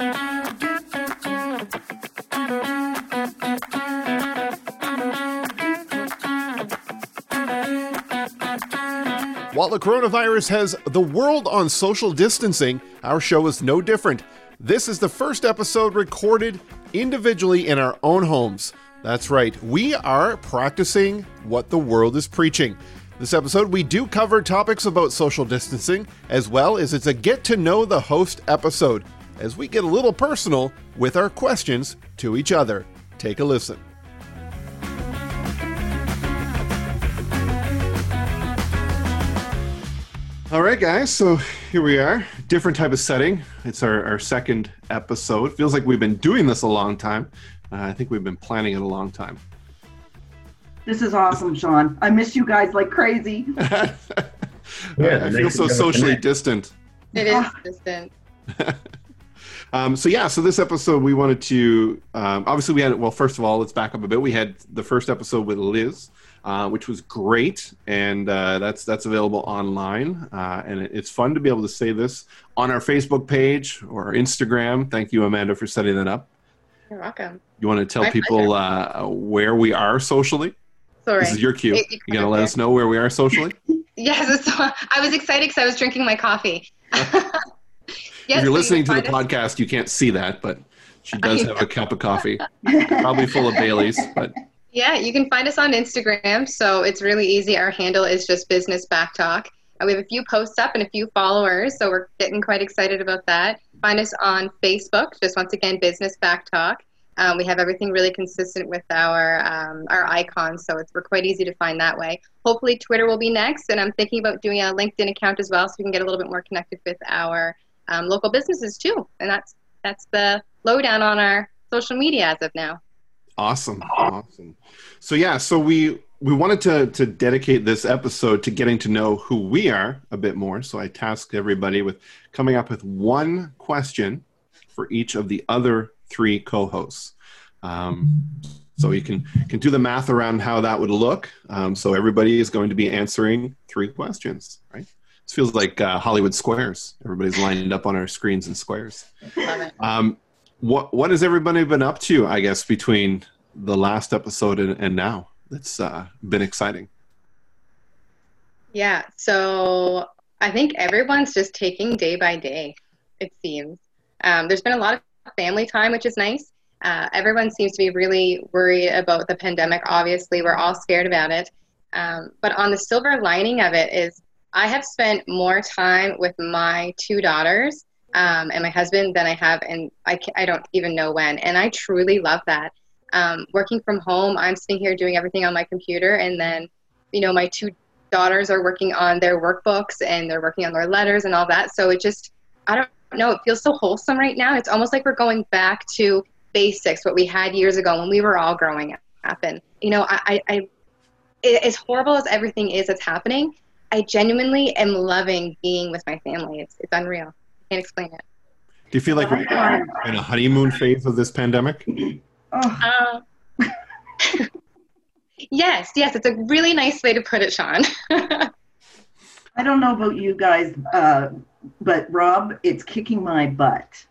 While the coronavirus has the world on social distancing, our show is no different. This is the first episode recorded individually in our own homes. That's right, we are practicing what the world is preaching. This episode, we do cover topics about social distancing, as well as it's a get to know the host episode, as we get a little personal with our questions to each other. Take a listen. All right, guys. So here we are. Different type of setting. It's our, our second episode. Feels like we've been doing this a long time. Uh, I think we've been planning it a long time. This is awesome, Sean. I miss you guys like crazy. yeah, I feel so socially distant. It is distant. um, so yeah, so this episode we wanted to um, obviously we had well first of all let's back up a bit. We had the first episode with Liz, uh, which was great, and uh, that's that's available online, uh, and it, it's fun to be able to say this on our Facebook page or our Instagram. Thank you, Amanda, for setting that up. You're welcome. You want to tell My people uh, where we are socially? Sorry. This is your cue. You- you You gotta let us know where we are socially. Yes, I was excited because I was drinking my coffee. yes, if you're you listening to the podcast, you can't see that, but she does have a cup of coffee, probably full of Bailey's. But Yeah, you can find us on Instagram. So it's really easy. Our handle is just Business Back Talk. And we have a few posts up and a few followers, so we're getting quite excited about that. Find us on Facebook, just once again, Business Back Talk. Um, we have everything really consistent with our um, our icons, so it's we're quite easy to find that way. Hopefully, Twitter will be next, and I'm thinking about doing a LinkedIn account as well, so we can get a little bit more connected with our um, local businesses too. And that's that's the lowdown on our social media as of now. awesome, awesome. So yeah, so we we wanted to to dedicate this episode to getting to know who we are a bit more. So I tasked everybody with coming up with one question for each of the other three co-hosts. Um, so you can can do the math around how that would look. Um, so everybody is going to be answering three questions, right? This feels like uh, Hollywood squares. Everybody's lined up on our screens in squares. Um, what what has everybody been up to? I guess between the last episode and, and now, it's uh, been exciting. Yeah, so I think everyone's just taking day by day, it seems. Um, there's been a lot of family time, which is nice. Uh, everyone seems to be really worried about the pandemic. Obviously, we're all scared about it. Um, but on the silver lining of it is, I have spent more time with my two daughters um, and my husband than I have, and I, I don't even know when. And I truly love that. Um, working from home, I'm sitting here doing everything on my computer, and then, you know, my two daughters are working on their workbooks and they're working on their letters and all that. So it just, I don't know, it feels so wholesome right now. It's almost like we're going back to basics, what we had years ago when we were all growing up. And, you know, I, I, I as horrible as everything is that's happening, I genuinely am loving being with my family. It's, it's unreal. I can't explain it. Do you feel like we're in a honeymoon phase of this pandemic? Oh, Uh, yes, yes, it's a really nice way to put it, Sean. I don't know about you guys, uh, but Rob, it's kicking my butt.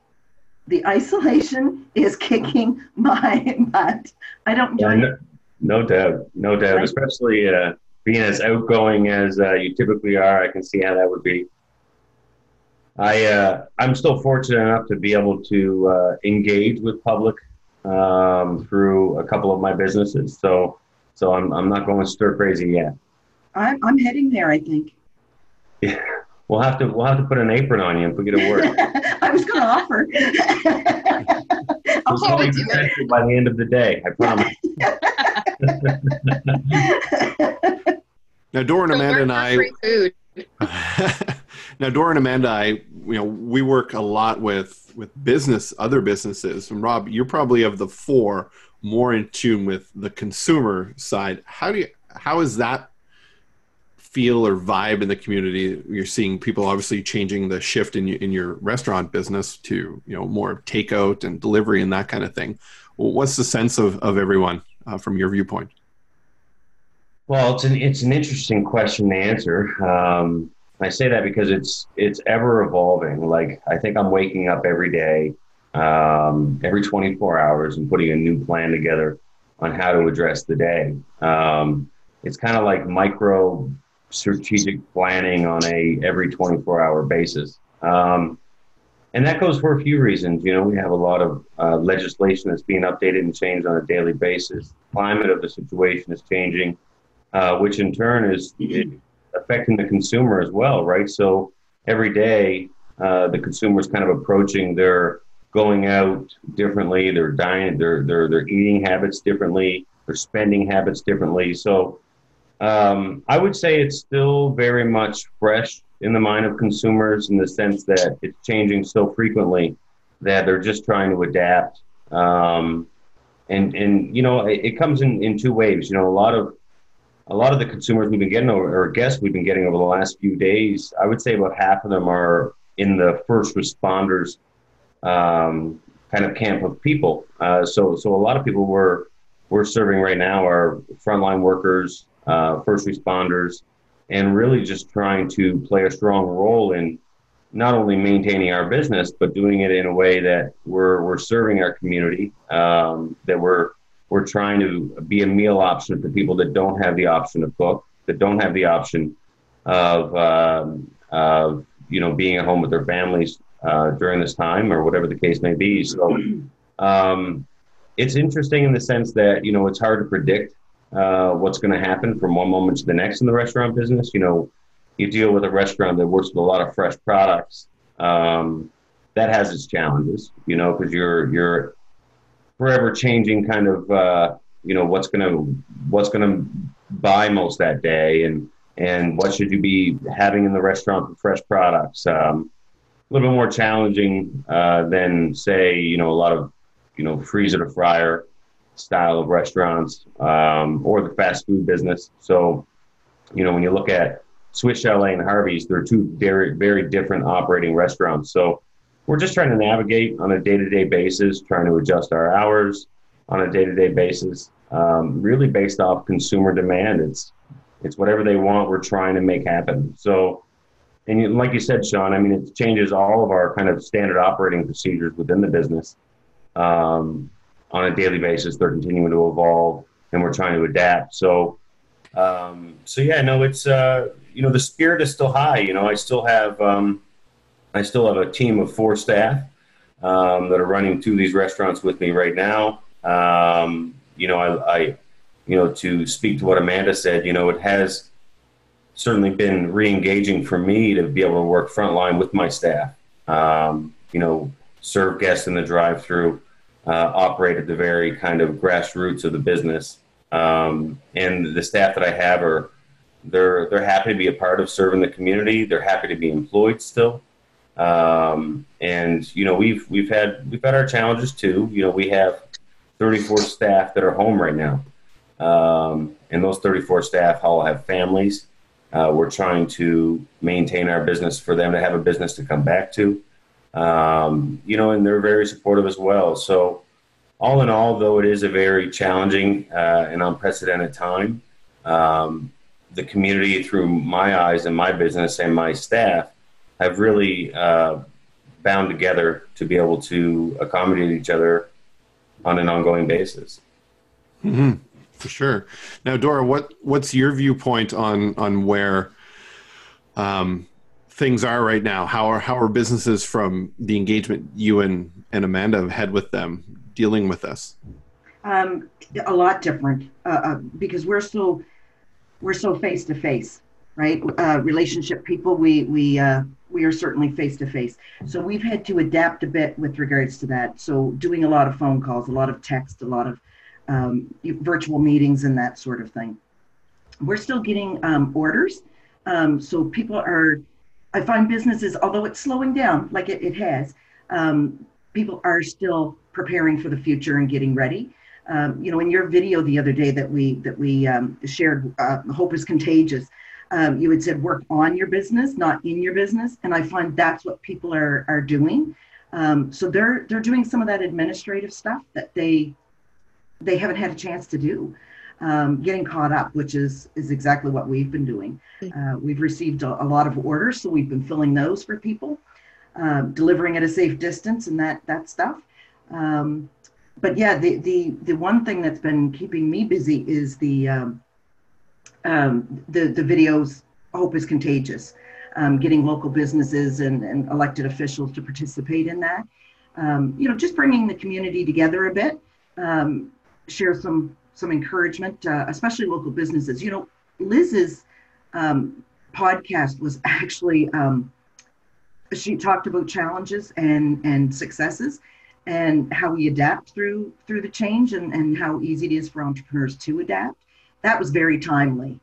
The isolation is kicking my butt. I don't Yeah, no, no doubt, no doubt. Especially uh, being as outgoing as uh, you typically are, I can see how that would be. I uh, I'm still fortunate enough to be able to uh, engage with public um, through a couple of my businesses. So so I'm I'm not going stir crazy yet. I'm, I'm heading there, I think. Yeah, We'll have to we'll have to put an apron on you if we get to work. I was going to offer. Be do it. by the end of the day. I promise. Now, Dora and Amanda and I. free food. now, Dora and Amanda, I, you know, we work a lot with with business, other businesses. And Rob, you're probably of the four more in tune with the consumer side. How do you? How is that feel or vibe in the community? You're seeing people obviously changing the shift in your, in your restaurant business to you know more takeout and delivery and that kind of thing. What's the sense of of everyone uh, from your viewpoint? Well, it's an it's an interesting question to answer. Um, I say that because it's it's ever evolving. Like I think I'm waking up every day um, every 24 hours and putting a new plan together on how to address the day. Um, it's kind of like micro strategic planning on a every 24 hour basis. Um, and that goes for a few reasons. You know, we have a lot of uh, legislation that's being updated and changed on a daily basis. Climate of the situation is changing, uh, which in turn is affecting the consumer as well, right? So every day, uh, the consumer is kind of approaching their going out differently, their diet, their their their eating habits differently, their spending habits differently. So um, I would say it's still very much fresh in the mind of consumers in the sense that it's changing so frequently that they're just trying to adapt. Um, and and you know it, it, comes in, in two waves. You know a lot of a lot of the consumers we've been getting over, or guests we've been getting over the last few days. I would say about half of them are in the first responders um, kind of camp of people. Uh, so so a lot of people we're we're serving right now are frontline workers, uh, first responders, and really just trying to play a strong role in not only maintaining our business, but doing it in a way that we're, we're serving our community, um, that we're, we're trying to be a meal option for people that don't have the option to cook, that don't have the option of, um, of you know, being at home with their families uh, during this time or whatever the case may be. So um, it's interesting in the sense that, you know, it's hard to predict uh, what's going to happen from one moment to the next in the restaurant business. You know, you deal with a restaurant that works with a lot of fresh products. Um, that has its challenges, you know, because you're you're forever changing kind of uh, you know what's gonna what's gonna buy most that day and and what should you be having in the restaurant for fresh products. Um, a little bit more challenging uh, than say you know a lot of you know freezer to fryer style of restaurants um, or the fast food business. So, you know, when you look at Swiss Chalet and Harvey's, they're two very, very different operating restaurants. So, we're just trying to navigate on a day to day basis, trying to adjust our hours on a day to day basis, um, really based off consumer demand. It's it's whatever they want. We're trying to make happen. So, and like you said, Sean, I mean, it changes all of our kind of standard operating procedures within the business. Um, on a daily basis. They're continuing to evolve, and we're trying to adapt. So, um, so yeah, no, it's uh, you know the spirit is still high. You know, I still have um, I still have a team of four staff um, that are running two of these restaurants with me right now. Um, you know, I, I, you know, to speak to what Amanda said, you know, it has certainly been re-engaging for me to be able to work frontline with my staff. Um, you know, serve guests in the drive-through uh, operate at the very kind of grassroots of the business. Um, and the staff that I have are they're they're happy to be a part of serving the community. They're happy to be employed still. Um, and you know we've we've had we've had our challenges too. You know we have 34 staff that are home right now, um, and those 34 staff all have families. Uh, we're trying to maintain our business for them to have a business to come back to um, you know, and they're very supportive as well. So, all in all, though it is a very challenging uh, and unprecedented time, um, the community, through my eyes and my business and my staff, have really uh, bound together to be able to accommodate each other on an ongoing basis. Mm-hmm. For sure. Now, Dora, what what's your viewpoint on on where um, things are right now. How are how are businesses from the engagement you and, and Amanda have had with them dealing with this? Um, a lot different uh, uh, because we're so we're so face to face, right? Uh, relationship people. We we uh, we are certainly face to face. So we've had to adapt a bit with regards to that. So doing a lot of phone calls, a lot of text, a lot of um, virtual meetings, and that sort of thing. We're still getting um, orders. Um, so people are I find businesses, although it's slowing down like it, it has, um, people are still preparing for the future and getting ready. Um, you know, in your video the other day that we that we um, shared, uh, "Hope is Contagious," um, you had said work on your business, not in your business, and I find that's what people are are doing. Um, so they're they're doing some of that administrative stuff that they they haven't had a chance to do um, getting caught up, which is is exactly what we've been doing. Mm-hmm. Uh, we've received a, a, lot of orders, so we've been filling those for people. uh, delivering at a safe distance and that that stuff. Um, but yeah, the, the the one thing that's been keeping me busy is the um, um, the the videos. Hope is contagious. Um, getting local businesses and, and elected officials to participate in that. Um, you know, just bringing the community together a bit. Um, share some some encouragement, uh, especially local businesses. You know, Liz's um, podcast was actually um, she talked about challenges and and successes and how we adapt through through the change and, and how easy it is for entrepreneurs to adapt. That was very timely.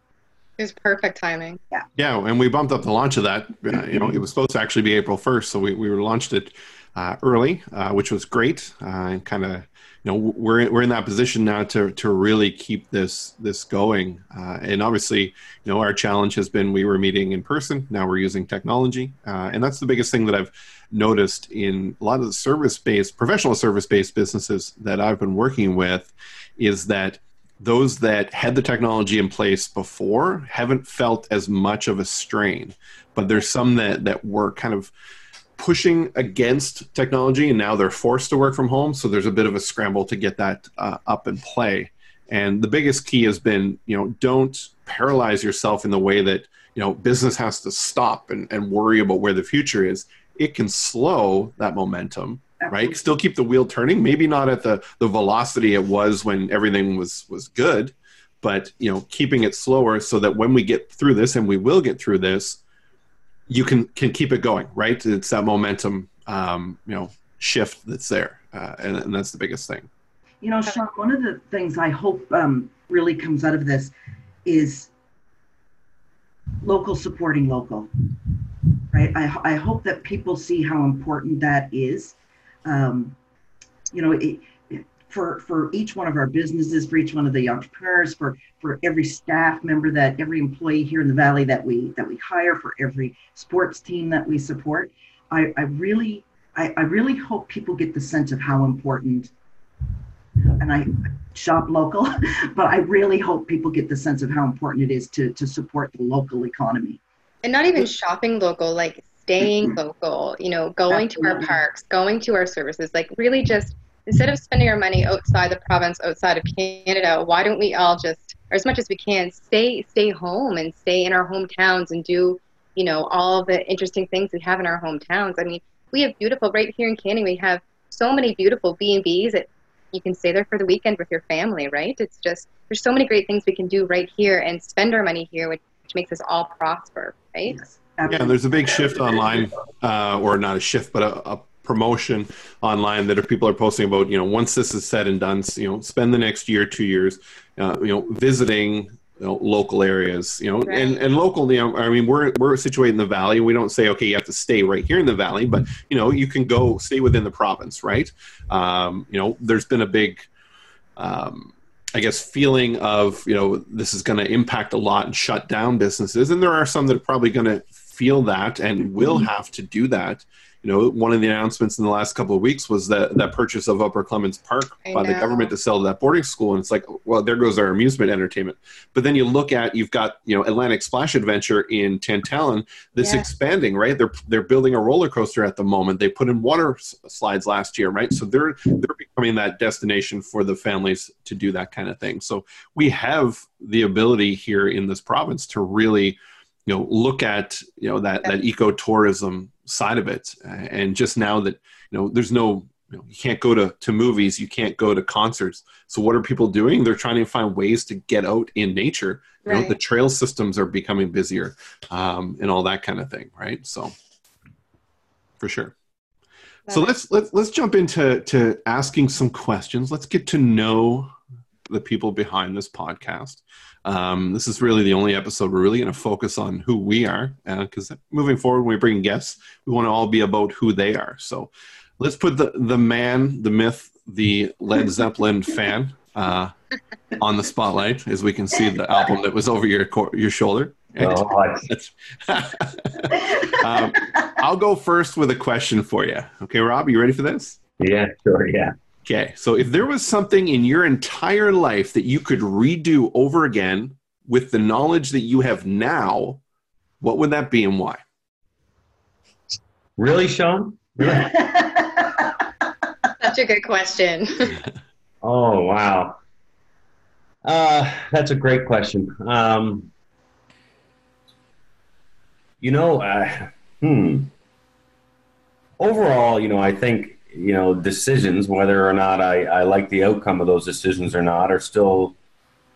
It was perfect timing. Yeah. Yeah, and we bumped up the launch of that. Uh, you know, it was supposed to actually be April first, so we we launched it uh, early, uh, which was great, uh, and kind of you know we're we're in that position now to to really keep this this going. Uh, and obviously, you know, our challenge has been we were meeting in person. Now we're using technology, uh, and that's the biggest thing that I've noticed in a lot of the service based professional service based businesses that I've been working with is that those that had the technology in place before haven't felt as much of a strain but there's some that that were kind of pushing against technology and now they're forced to work from home. So there's a bit of a scramble to get that uh, up and play. And the biggest key has been you know don't paralyze yourself in the way that you know business has to stop and, and worry about where the future is. It can slow that momentum right? Still keep the wheel turning maybe not at the the velocity it was when everything was was good but you know keeping it slower so that when we get through this and we will get through this you can can keep it going, right? It's that momentum, um, you know, shift that's there, uh, and, and, that's the biggest thing. You know, Sean, one of the things I hope um, really comes out of this is local supporting local, right? I, I hope that people see how important that is. Um, you know, it, for for each one of our businesses, for each one of the entrepreneurs, for for every staff member that every employee here in the valley that we that we hire, for every sports team that we support. I, I really I, I really hope people get the sense of how important and I shop local, but I really hope people get the sense of how important it is to to support the local economy. And not even shopping local, like staying mm-hmm. local, you know, going Absolutely. to our parks, going to our services, like really just instead of spending our money outside the province, outside of Canada, why don't we all just, or as much as we can, stay stay home and stay in our hometowns and do, you know, all the interesting things we have in our hometowns. I mean, we have beautiful right here in Canning. We have so many beautiful B and B's that you can stay there for the weekend with your family. Right? It's just there's so many great things we can do right here and spend our money here, which, which makes us all prosper. Right? Yes. Yeah, there's a big shift online, uh, or not a shift, but a, a promotion online that if people are posting about, you know, once this is said and done, you know, spend the next year, two years, uh, you know, visiting you know, local areas, you know, right. and, and local, you know, I mean, we're, we're situated in the valley. We don't say, okay, you have to stay right here in the valley, but, you know, you can go stay within the province, right? Um, you know, there's been a big, um, I guess, feeling of, you know, this is going to impact a lot and shut down businesses. And there are some that are probably going to feel that and will mm-hmm. have to do that you know, one of the announcements in the last couple of weeks was that that purchase of Upper Clements Park I by know. the government to sell to that boarding school, and it's like, well, there goes our amusement entertainment. But then you look at you've got you know Atlantic Splash Adventure in Tantallon, this yeah. expanding, right? They're they're building a roller coaster at the moment. They put in water slides last year, right? So they're they're becoming that destination for the families to do that kind of thing. So we have the ability here in this province to really you know look at you know that that ecotourism side of it. And just now that you know there's no you, know, you can't go to, to movies you can't go to concerts. So what are people doing? They're trying to find ways to get out in nature. You right. know the trail systems are becoming busier um, and all that kind of thing right? So for sure. So let's let's let's jump into to asking some questions. Let's get to know the people behind this podcast um, this is really the only episode we're really going to focus on who we are, because uh, moving forward, when we bring guests, we want to all be about who they are. So let's put the the man, the myth, the Led Zeppelin fan uh, on the spotlight, as we can see the album that was over your your shoulder. Oh, um, I'll go first with a question for you. Okay, Rob, you ready for this? Yeah, sure. Yeah. Okay, so if there was something in your entire life that you could redo over again with the knowledge that you have now, what would that be and why? Really, Sean? Really? Such a good question. oh wow, uh, that's a great question. Um, you know, uh, hmm. Overall, you know, I think you know decisions, whether or not I, I like the outcome of those decisions or not, are still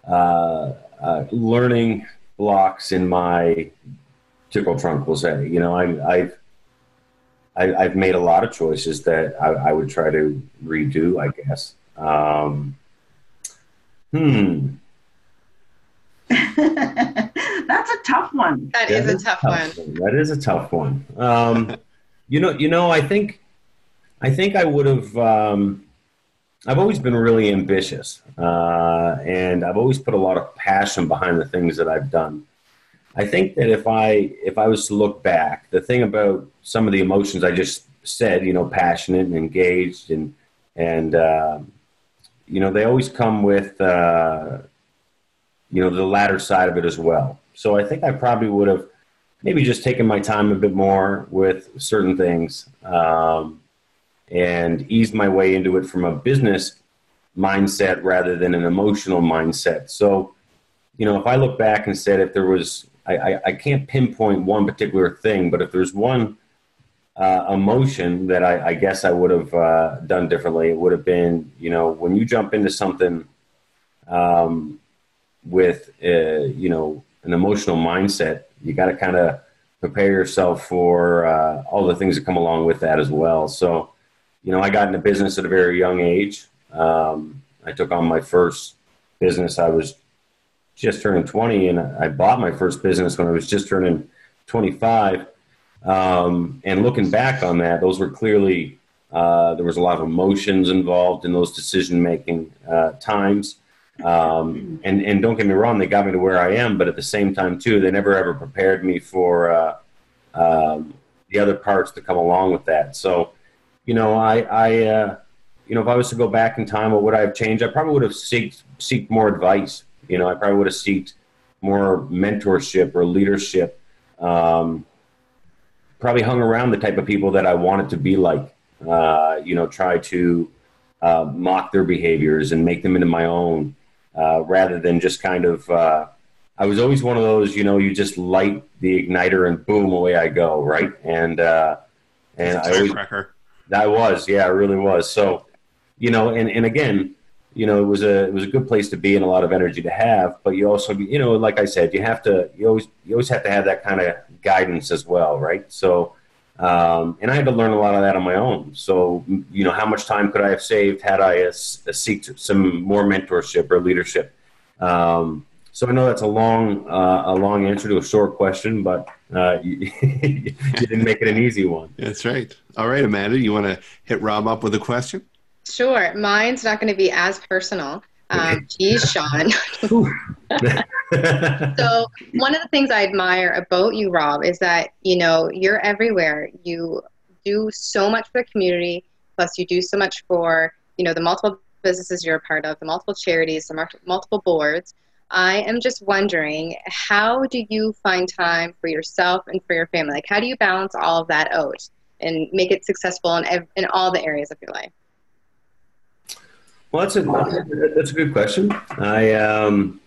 uh, uh, learning blocks in my tickle trunk. We'll say, you know, I, I've I, have made a lot of choices that I, I, would try to redo. I guess. Um, hmm. That's a tough one. That, that is, is, a tough, tough one. one. That is a tough one. Um, you know, you know, I think, I think I would have. Um, I've always been really ambitious, uh, and I've always put a lot of passion behind the things that I've done. I think that if I if I was to look back, the thing about some of the emotions I just said, you know, passionate and engaged, and and uh, you know, they always come with uh, you know the latter side of it as well. So I think I probably would have maybe just taken my time a bit more with certain things. Um, and eased my way into it from a business mindset rather than an emotional mindset. So, you know, if I look back and said if there was, I, I, I can't pinpoint one particular thing, but if there's one uh, emotion that I, I, guess I would have uh, done differently, it would have been, you know, when you jump into something um, with, uh, you know, an emotional mindset, you got to kind of prepare yourself for uh, all the things that come along with that as well. So, you know, I got into business at a very young age. Um, I took on my first business. I was just turning 20, and I bought my first business when I was just turning 25. Um, and looking back on that, those were clearly uh, there was a lot of emotions involved in those decision making uh, times. Um, and and don't get me wrong, they got me to where I am, but at the same time too, they never ever prepared me for uh, um, the other parts to come along with that. So you know, I, I uh, you know, if I was to go back in time, what would I have changed? I probably would have seeked, seeked more advice. You know, I probably would have seeked more mentorship or leadership. Um, probably hung around the type of people that I wanted to be like. Uh, you know, try to uh, mock their behaviors and make them into my own, uh, rather than just kind of. Uh, I was always one of those, you know, you just light the igniter and boom, away I go, right? And uh, and I always. I was, yeah, it really was. So, you know, and, and again, you know, it was a it was a good place to be and a lot of energy to have. But you also, you know, like I said, you have to you always you always have to have that kind of guidance as well, right? So, um, and I had to learn a lot of that on my own. So, you know, how much time could I have saved had I seeked some more mentorship or leadership? Um, so I know that's a long, uh, a long answer to a short question, but uh, you, you, didn't make it an easy one. That's right. All right, Amanda, you want to hit Rob up with a question? Sure. Mine's not going to be as personal. Um, geez, Sean. so one of the things I admire about you, Rob, is that you know you're everywhere. You do so much for the community. Plus, you do so much for you know the multiple businesses you're a part of, the multiple charities, the multiple boards. I am just wondering, how do you find time for yourself and for your family? Like, how do you balance all of that out and make it successful in, in all the areas of your life? Well, that's a that's a good question. I, um,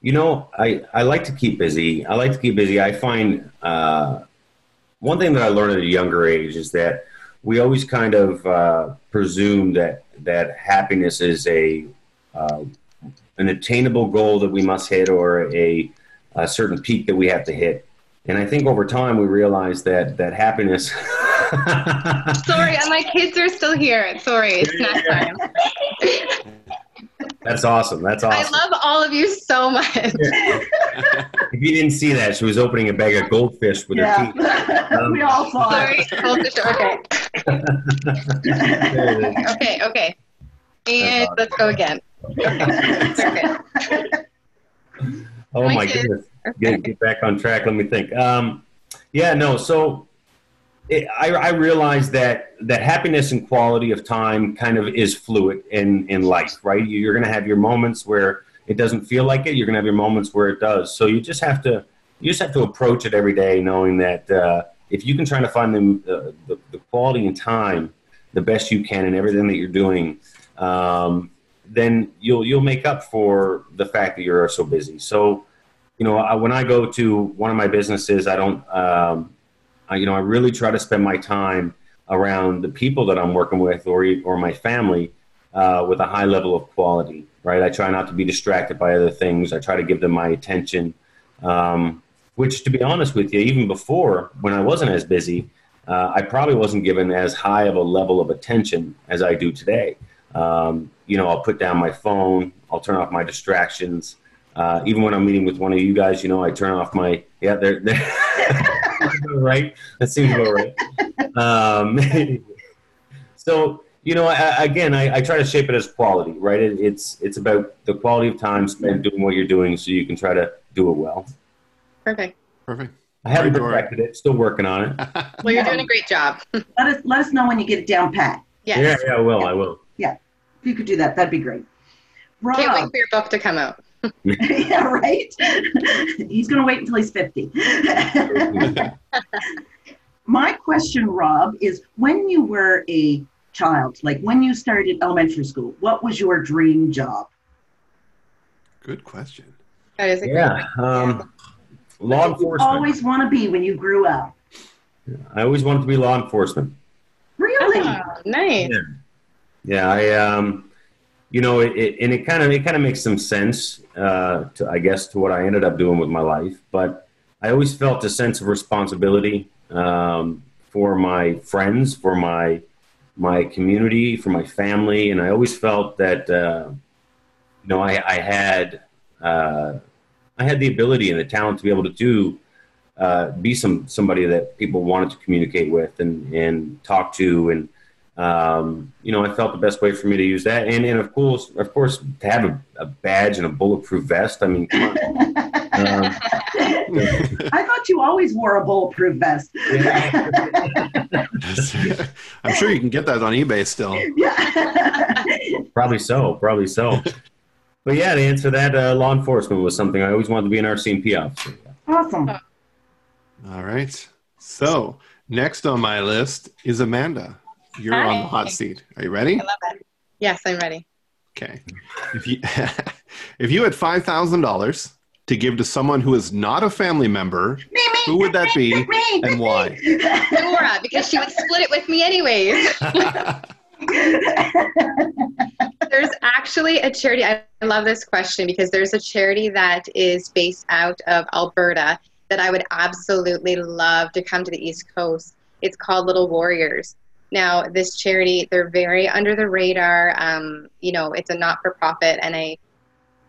you know, I I like to keep busy. I like to keep busy. I find uh, one thing that I learned at a younger age is that we always kind of uh, presume that that happiness is a uh, an attainable goal that we must hit or a, a certain peak that we have to hit. And I think over time we realize that that happiness. Sorry, my kids are still here. Sorry, it's snack time. That's awesome. That's awesome. I love all of you so much. if you didn't see that, she was opening a bag of goldfish with yeah. her teeth. Um, we all saw Sorry, goldfish. Okay. okay. Okay. And let's go again. Oh my, goodness. Get, get back on track. Let me think. Um, yeah, no. So it, I, I realize that that happiness and quality of time kind of is fluid in in life, right? You're going to have your moments where it doesn't feel like it. You're going to have your moments where it does. So you just have to you just have to approach it every day, knowing that uh, if you can try to find them uh, the, the quality and time the best you can in everything that you're doing, um, then you'll you'll make up for the fact that you're so busy. So, you know, I, when I go to one of my businesses, I don't, um, I, you know, I really try to spend my time around the people that I'm working with or or my family uh, with a high level of quality. Right, I try not to be distracted by other things. I try to give them my attention. Um, which, to be honest with you, even before when I wasn't as busy, uh, I probably wasn't given as high of a level of attention as I do today. Um, you know, I'll put down my phone, I'll turn off my distractions. Uh, even when I'm meeting with one of you guys, you know, I turn off my yeah, they're, they're right. That seems about right. Um, so you know, I, again, I, I, try to shape it as quality, right? It, it's it's about the quality of time spent doing what you're doing, so you can try to do it well. Perfect. Perfect. I haven't perfected it. Still working on it. well, you're doing a great job. let us let us know when you get it down pat. Yes. Yeah, yeah, I will. I will. Yeah, if you could do that, that'd be great. Rob. Can't wait for your book to come out. yeah, right. he's going to wait until he's fifty. My question, Rob, is when you were a child, like when you started elementary school, what was your dream job? Good question. That is a yeah. Um, law enforcement. always want to be when you grew up? I always wanted to be law enforcement. Really? Oh, nice. Yeah. Yeah, I um, you know, it, it and it kind of it kind of makes some sense uh, to I guess to what I ended up doing with my life, but I always felt a sense of responsibility um, for my friends, for my my community, for my family, and I always felt that uh, you know I, I had uh, I had the ability and the talent to be able to do uh, be some somebody that people wanted to communicate with and and talk to and um, you know I felt the best way for me to use that and and of course of course to have a, a badge and a bulletproof vest I mean um, I thought you always wore a bulletproof vest. I'm sure you can get that on eBay still. Yeah. probably so. Probably so. But yeah, to answer that, uh, law enforcement was something I always wanted to be an RCMP officer. Awesome. All right. So next on my list is Amanda. You're Hi. on the hot seat. Are you ready? I love it. Yes, I'm ready. Okay. If you if you had five thousand dollars to give to someone who is not a family member, who would that be and why? Nora, because she would split it with me anyways. there's actually a charity. I love this question because there's a charity that is based out of Alberta that I would absolutely love to come to the East Coast. It's called Little Warriors. Now, this charity, they're very under the radar. Um, you know, it's a not-for-profit, and I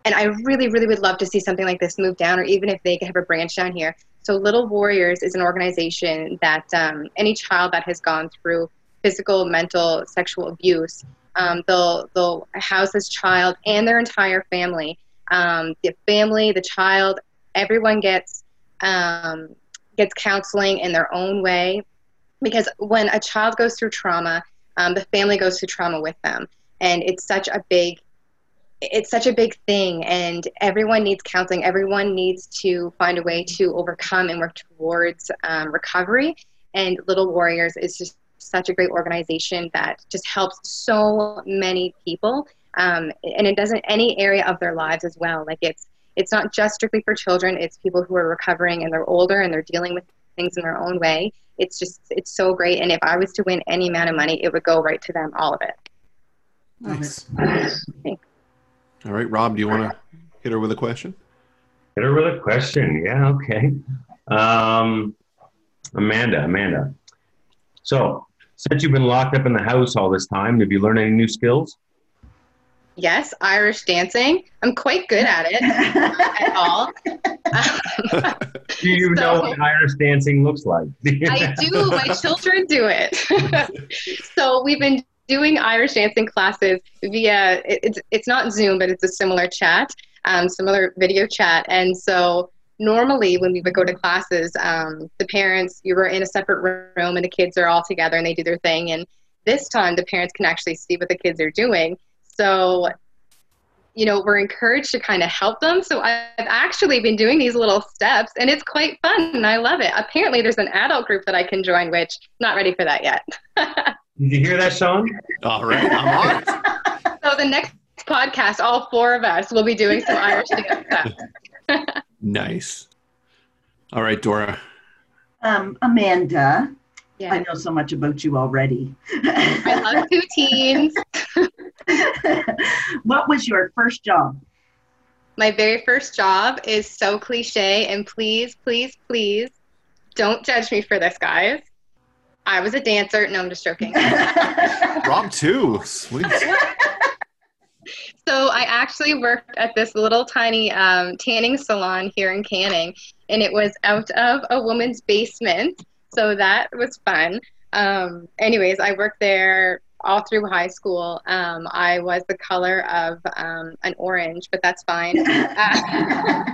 and I really, really would love to see something like this move down, or even if they could have a branch down here. So, Little Warriors is an organization that um, any child that has gone through physical, mental, sexual abuse um, they'll they'll house this child and their entire family. Um, the family, the child, everyone gets um, gets counseling in their own way, because when a child goes through trauma, um, the family goes through trauma with them, and it's such a big it's such a big thing. And everyone needs counseling. Everyone needs to find a way to overcome and work towards um, recovery. And little warriors is just such a great organization that just helps so many people. Um, and it doesn't any area of their lives as well. Like it's it's not just strictly for children. It's people who are recovering and they're older and they're dealing with things in their own way. It's just it's so great. And if i was to win any amount of money it would go right to them all of it. Nice. All right rob do you want to hit her with a question? Hit her with a question. Yeah okay. Um, amanda amanda. So since you've been locked up in the house all this time, have you learned any new skills? Yes, Irish dancing. I'm quite good at it. at all. do you so, know what Irish dancing looks like? I do. My children do it. so we've been doing Irish dancing classes via it's it's not Zoom, but it's a similar chat, um, similar video chat, and so normally when we would go to classes um, the parents you were in a separate room and the kids are all together and they do their thing and this time the parents can actually see what the kids are doing so you know, we're encouraged to kind of help them. So I've actually been doing these little steps and it's quite fun and I love it. Apparently there's an adult group that I can join, which not ready for that yet. Did you hear that, Sean? All right, I'm on it. so the next podcast, all four of us will be doing some Irish dance steps. Nice. All right, Dora. Um, Amanda, yeah. I know so much about you already. I love two teens. what was your first job? My very first job is so cliche, and please, please, please don't judge me for this, guys. I was a dancer. No, I'm just joking. Rob too. Sweet. So I actually worked at this little tiny um, tanning salon here in Canning, and it was out of a woman's basement. So that was fun. Um, anyways, I worked there all through high school. Um, I was the color of um, an orange, but that's fine. Uh,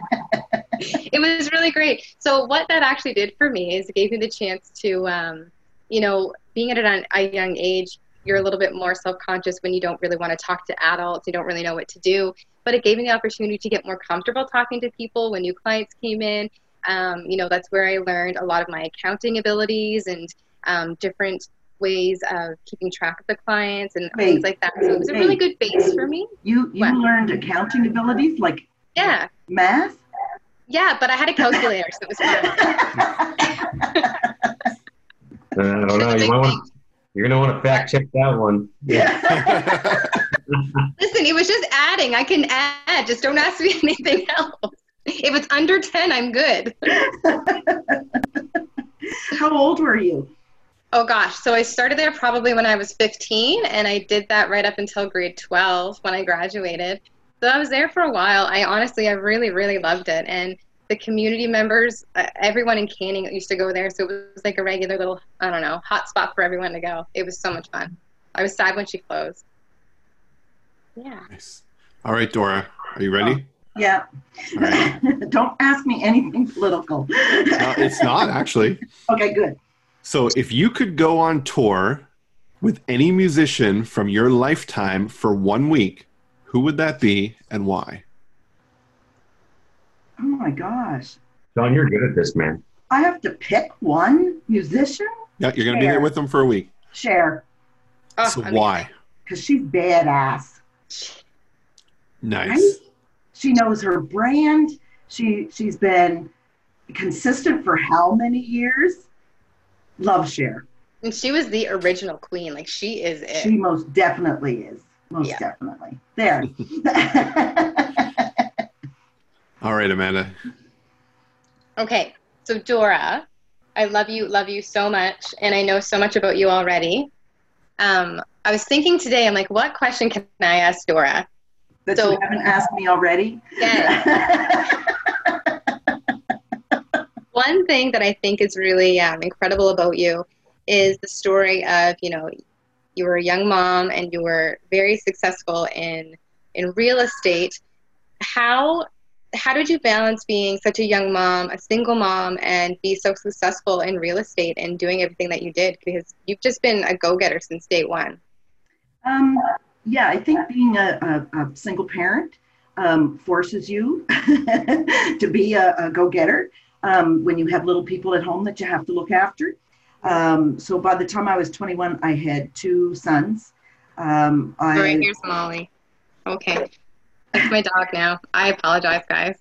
it was really great. So what that actually did for me is it gave me the chance to, um, you know, being at an, a young age, you're a little bit more self-conscious when you don't really want to talk to adults. You don't really know what to do. But it gave me the opportunity to get more comfortable talking to people when new clients came in. Um, you know, that's where I learned a lot of my accounting abilities and um, different ways of keeping track of the clients and Wait. things like that. So it was a really good base for me. You you What? learned accounting abilities like Yeah, math? yeah. But I had a calculator, so it was fun. Uh, I don't know. You might want. You're gonna want to fact check that one. yeah. Listen, it was just adding. I can add. Just don't ask me anything else. If it's under 10, I'm good. How old were you? Oh gosh. So I started there probably when I was 15, and I did that right up until grade 12 when I graduated. So I was there for a while. I honestly, I really, really loved it. And the community members, uh, everyone in Canning used to go there. So it was like a regular little, I don't know, hot spot for everyone to go. It was so much fun. I was sad when she closed. Yeah. nice. All right, Dora. Are you ready? Yeah. All right. Don't ask me anything political. No, it's not actually. okay, good. So, if you could go on tour with any musician from your lifetime for one week, who would that be and why? Oh my gosh. John, you're good at this, man. I have to pick one musician? Yeah, you're going to be there with them for a week. Cher, Oh, ah, so, amazing. why? because she's badass. Nice. Right? She knows her brand. She she's been consistent for how many years? Love Cher. And she was the original queen. Like she is it. She most definitely is. Most Yeah. definitely. There. All right, Amanda. Okay, so Dora, I love you, love you so much, and I know so much about you already. Um, I was thinking today, I'm like, what question can I ask Dora? that So- you haven't asked me already. One thing that I think is really um, incredible about you is the story of, you know, you were a young mom and you were very successful in in real estate. How how did you balance being such a young mom, a single mom, and be so successful in real estate and doing everything that you did? Because you've just been a go getter since day one. Um, yeah, I think being a, a, a single parent um, forces you to be a, a go getter um, when you have little people at home that you have to look after. Um, so by the time I was 21, I had two sons. Um, I, All right, here's Molly. Okay, that's my dog now. I apologize, guys.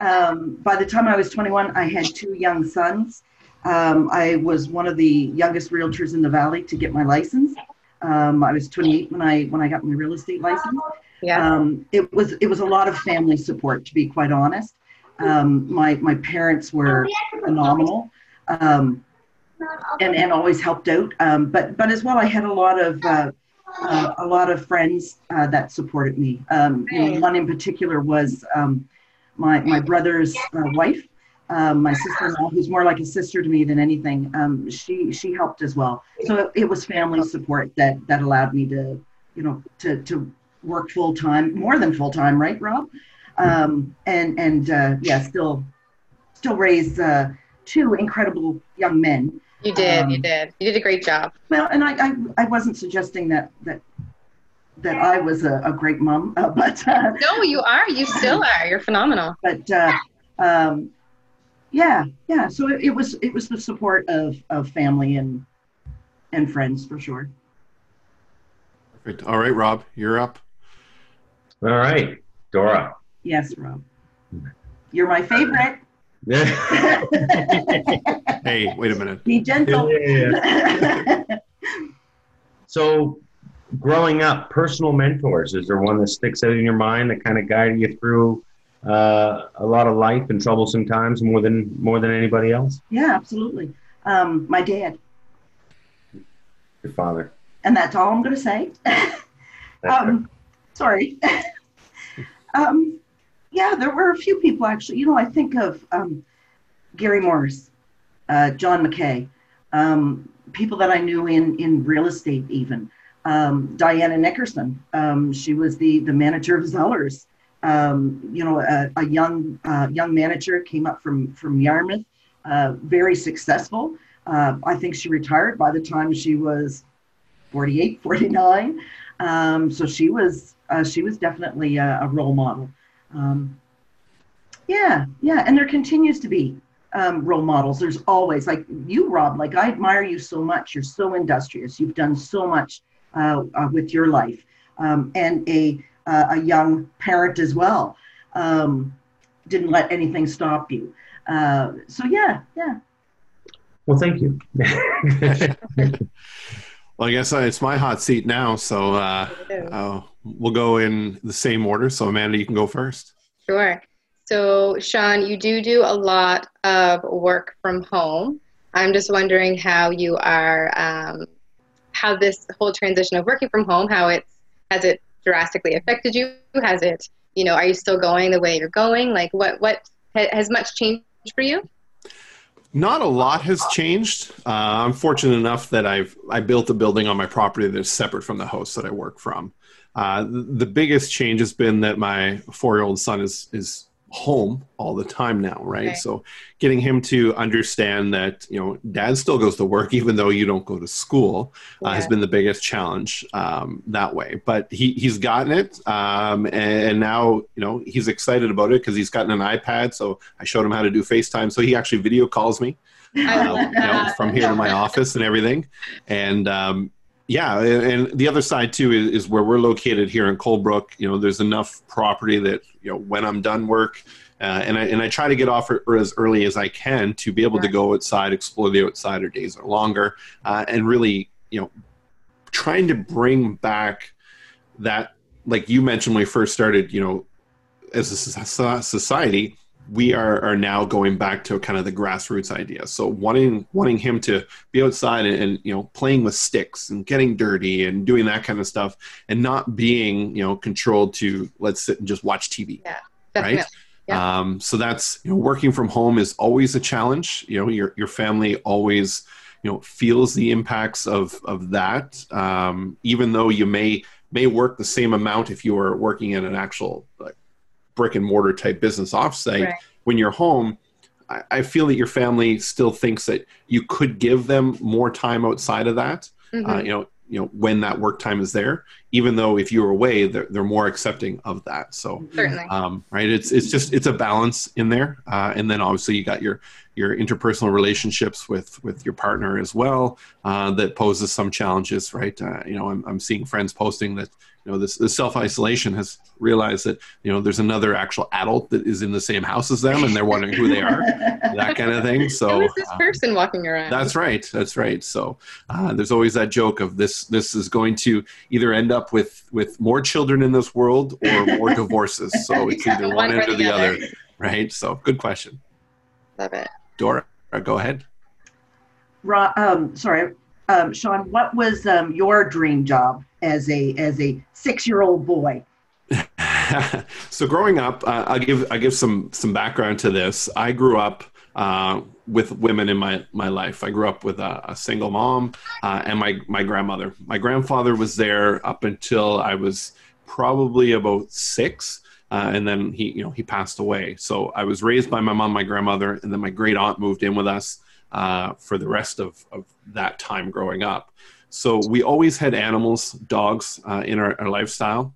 um, by the time I was 21, I had two young sons. Um, I was one of the youngest realtors in the valley to get my license. Um, I was 28 when I when I got my real estate license. Yeah. Um, it was it was a lot of family support, to be quite honest. Um, my my parents were phenomenal, um, and and always helped out. Um, but but as well, I had a lot of uh, uh, a lot of friends uh, that supported me. Um, you know, one in particular was um, my my brother's uh, wife. Um, my sister-in-law, who's more like a sister to me than anything, um, she she helped as well. So it, it was family support that that allowed me to, you know, to to work full time, more than full time, right, Rob? Um, and and uh, yeah, still still raise uh, two incredible young men. You did. you um, did. You did a great job. Well, and I, I I wasn't suggesting that that that I was a, a great mom, uh, but uh, No, you are. You still are. You're phenomenal. but uh, um, yeah, yeah. So it, it was it was the support of of family and and friends for sure. Perfect. All right, Rob, you're up. All right, Dora. Yes, Rob. You're my favorite. yeah. Hey, wait a minute. Be gentle. So, growing up, personal mentors, is there one that sticks out in your mind that kind of guided you through uh, a lot of life and troublesome times more than more than anybody else? yeah, absolutely. Um, my dad, Your father. and that's all I'm going to say. um, sorry. um, yeah, there were a few people actually. You know, I think of um, Gary Morris, uh, John McKay, um, people that I knew in in real estate, even um, Diana Nickerson. Um, she was the the manager of Zellers. Um, you know, a, a young uh, young manager came up from from Yarmouth, uh, very successful. Uh, I think she retired by the time she was 48, 49. Um, so she was uh, she was definitely a, a role model. Um, yeah, yeah, and there continues to be um, role models. There's always like you, Rob. Like I admire you so much. You're so industrious. You've done so much uh, uh, with your life, um, and a uh, a young parent as well. Um, didn't let anything stop you. Uh, so yeah, yeah. Well, thank you. Well, I guess uh, it's my hot seat now, so uh, uh, we'll go in the same order. So, Amanda, you can go first. Sure. So, Sean, you do do a lot of work from home. I'm just wondering how you are, um, how this whole transition of working from home, how it's has it drastically affected you? Has it, you know, are you still going the way you're going? Like, what what has much changed for you? Not a lot has changed. Uh, I'm fortunate enough that I've I built a building on my property that's separate from the house that I work from. Uh, the, biggest change has been that my four year old son is is home all the time now, right? Okay. So getting him to understand that you know dad still goes to work even though you don't go to school uh, has been the biggest challenge um, that way. But he he's gotten it, um, and, and now you know he's excited about it because he's gotten an iPad. So I showed him how to do FaceTime. So he actually video calls me um, you know, from here to my office and everything. And um, yeah, and, the other side too is, is where we're located here in Coldbrook. You know, there's enough property that you know when I'm done work, uh, and I and I try to get off er- as early as I can to be able to go outside, explore the outside, or days are longer, uh, and really you know trying to bring back that like you mentioned when we first started. You know, as a society we are, are now going back to kind of the grassroots idea. So wanting wanting him to be outside and, and you know playing with sticks and getting dirty and doing that kind of stuff, and not being you know controlled to let's sit and just watch TV. Definitely. right? Yeah. Um, so that's you know working from home is always a challenge. You know your your family always you know feels the impacts of of that. Um, even though you may may work the same amount if you are working in an actual like brick and mortar type business offsite. Right. When you're home, I, I feel that your family still thinks that you could give them more time outside of that Mhm. uh, you know you know when that work time is there even though if you're away they're, they're more accepting of that so Certainly. um, right it's it's just it's a balance in there uh, and then obviously you got your your interpersonal relationships with with your partner as well uh, that poses some challenges right uh, you know I'm, I'm seeing friends posting that you know this, this self-isolation has realized that you know there's another actual adult that is in the same house as them and they're wondering who they are that kind of thing so Who is this uh, person walking around? that's right. That's right. So uh, there's always that joke of this. This is going to either end up with with more children in this world or more divorces. So it's either one, One or end or the the other, other. right? So good question, Love it. Dora. Go ahead. Ro- um, sorry, um, Sean. What was um, your dream job as a as a six year old boy? so growing up, uh, I'll give I give some some background to this. I grew up uh, with women in my my life. I grew up with a, a single mom uh, and my my grandmother. My grandfather was there up until I was probably about six. Uh, and then he, you know, he passed away. So I was raised by my mom, my grandmother, and then my great aunt moved in with us uh, for the rest of, of that time growing up. So we always had animals, dogs, uh, in our, our, lifestyle,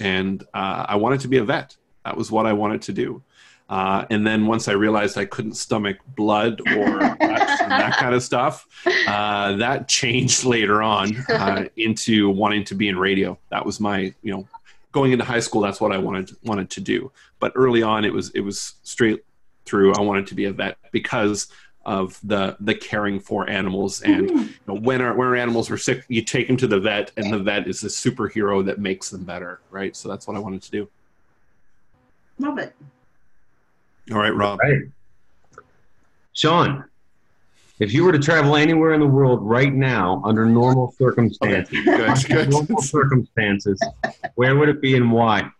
and uh, I wanted to be a vet. That was what I wanted to do. Uh, and then once I realized I couldn't stomach blood or that kind of stuff, uh, that changed later on uh, into wanting to be in radio. That was my, you know, going into high school. That's what I wanted wanted to do. But early on, it was it was straight through. I wanted to be a vet because of the the caring for animals and mm-hmm. you know, when our when our animals were sick, you take them to the vet, and the vet is the superhero that makes them better, right? So that's what I wanted to do. Love it. All right, Rob. All right. Sean, if you were to travel anywhere in the world right now under normal circumstances, okay. good, good. normal circumstances, where would it be and why?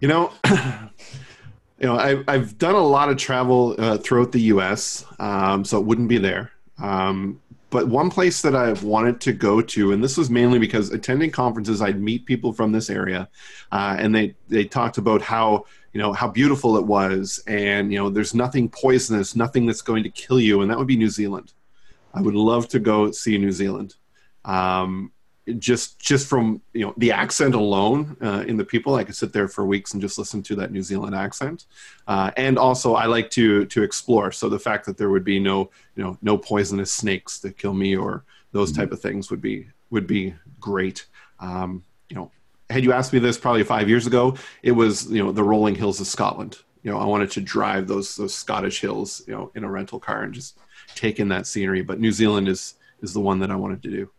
You know, you know, I've, I've done a lot of travel uh, throughout the U.S., um, so it wouldn't be there. Um, but one place that I've wanted to go to, and this was mainly because attending conferences, I'd meet people from this area, uh, and they they talked about how you know how beautiful it was. And you know there's nothing poisonous nothing that's going to kill you. And that would be new zealand. I would love to go see new zealand. Um, just just from you know the accent alone uh, in the people i could sit there for weeks and just listen to that new zealand accent. Uh, and also i like to to explore. So the fact that there would be no you know no poisonous snakes that kill me or those mm-hmm. type of things would be would be great. Um, you know had you asked me this probably five years ago, it was you know the rolling hills of Scotland. You know, I wanted to drive those those Scottish hills, you know, in a rental car and just take in that scenery. But New Zealand is is the one that I wanted to do.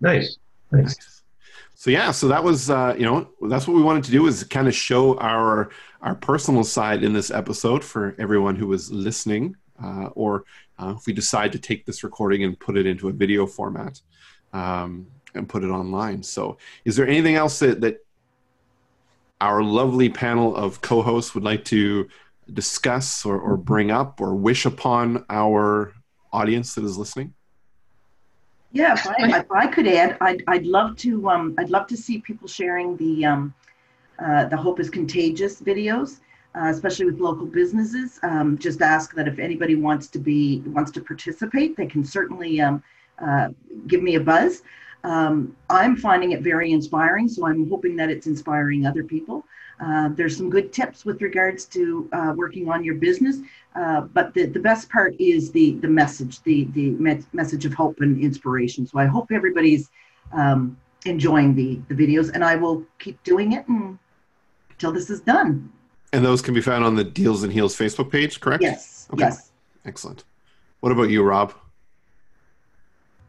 Nice, nice. nice. So yeah, so that was uh, you know that's what we wanted to do is kind of show our our personal side in this episode for everyone who was listening, uh, or uh, if we decide to take this recording and put it into a video format. Um, and put it online. So, is there anything else that, that our lovely panel of co-hosts would like to discuss or, or bring up or wish upon our audience that is listening? Yeah, if I, if I could add, I'd, I'd love to um, I'd love to see people sharing the um, uh, the Hope is Contagious videos, uh, especially with local businesses. Um, just ask that if anybody wants to be wants to participate, they can certainly um, uh, give me a buzz um, I'm finding it very inspiring, so I'm hoping that it's inspiring other people. Uh, there's some good tips with regards to uh, working on your business, uh, but the, the best part is the the message, the the me- message of hope and inspiration. So I hope everybody's um, enjoying the the videos, and I will keep doing it until this is done. And those can be found on the Deals and Heels Facebook page, correct? Yes. Okay. Yes. Excellent. What about you, Rob?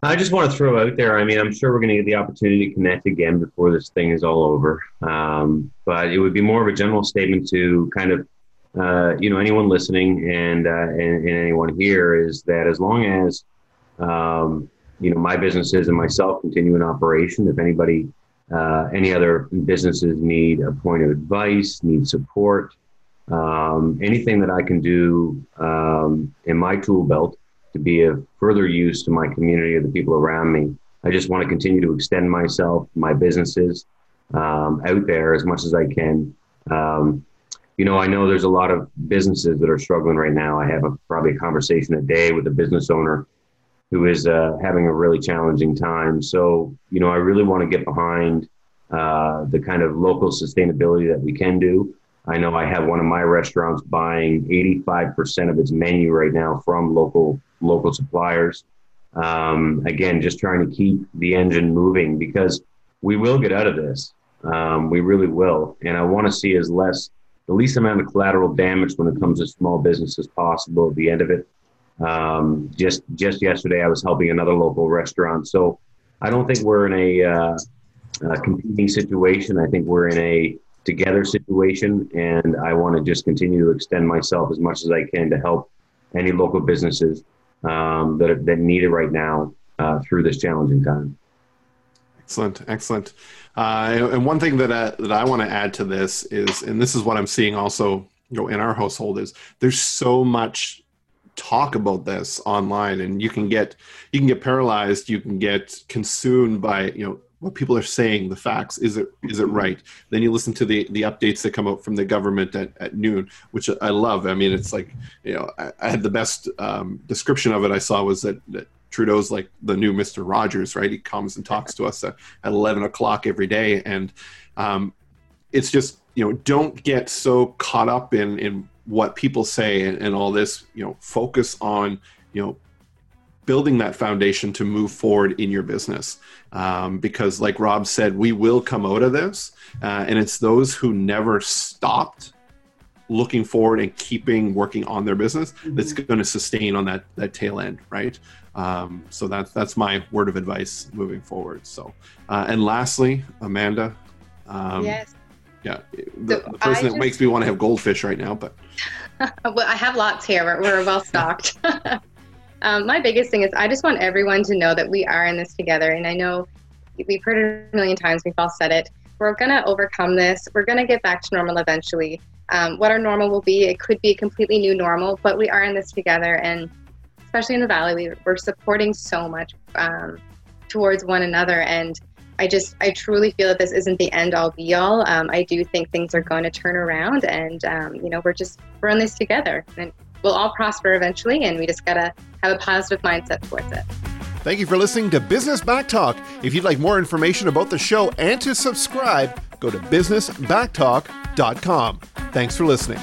I just want to throw out there. I mean, I'm sure we're going to get the opportunity to connect again before this thing is all over. Um, but it would be more of a general statement to kind of, uh, you know, anyone listening and, uh, and, and anyone here is that as long as, um, you know, my businesses and myself continue in operation, if anybody, uh, any other businesses need a point of advice, need support, um, anything that I can do um, in my tool belt to be of further use to my community or the people around me. I just want to continue to extend myself, my businesses um, out there as much as I can. Um, you know, I know there's a lot of businesses that are struggling right now. I have a, probably a conversation a day with a business owner who is uh, having a really challenging time. So, you know, I really want to get behind uh, the kind of local sustainability that we can do. I know I have one of my restaurants buying 85% of its menu right now from local local suppliers. Um, again, just trying to keep the engine moving because we will get out of this. Um, we really will. And I want to see as less, the least amount of collateral damage when it comes to small business as possible at the end of it. Um, just just yesterday, I was helping another local restaurant. So I don't think we're in a, uh, a competing situation. I think we're in a together situation, and I want to just continue to extend myself as much as I can to help any local businesses um, that, that need it right now uh, through this challenging time. Excellent, excellent. Uh, and one thing that I, that I want to add to this is, and this is what I'm seeing also you know, in our household is there's so much talk about this online and you can get you can get paralyzed you can get consumed by you know what people are saying, the facts. Is it is it right? Then you listen to the the updates that come out from the government at, at noon, which I love. I mean, it's like you know, I, I had the best um, description of it I saw was that, that Trudeau's like the new Mister Rogers, right? He comes and talks to us at, at eleven o'clock every day, and um, it's just you know don't get so caught up in in what people say and, and all this. You know, focus on you know building that foundation to move forward in your business. Um, because, like Rob said, we will come out of this, uh, and it's those who never stopped looking forward and keeping working on their business mm-hmm. that's going to sustain on that that tail end, right? Um, so that's that's my word of advice moving forward. So, uh, and lastly, Amanda. Um, yes. Yeah, the, so the person that makes me want to have goldfish right now, but. well, I have lots here. We're, we're well stocked. Um, my biggest thing is I just want everyone to know that we are in this together. And I know we've heard it a million times, we've all said it. We're going to overcome this. We're going to get back to normal eventually. Um, what our normal will be, it could be a completely new normal, but we are in this together. And especially in the Valley, we, we're supporting so much um, towards one another. And I just, I truly feel that this isn't the end all be all. Um, I do think things are going to turn around, and um, you know, we're just we're in this together. And we'll all prosper eventually, and we just gotta have a positive mindset towards it. Thank you for listening to Business Back Talk. If you'd like more information about the show and to subscribe, go to businessbacktalk.com. Thanks for listening.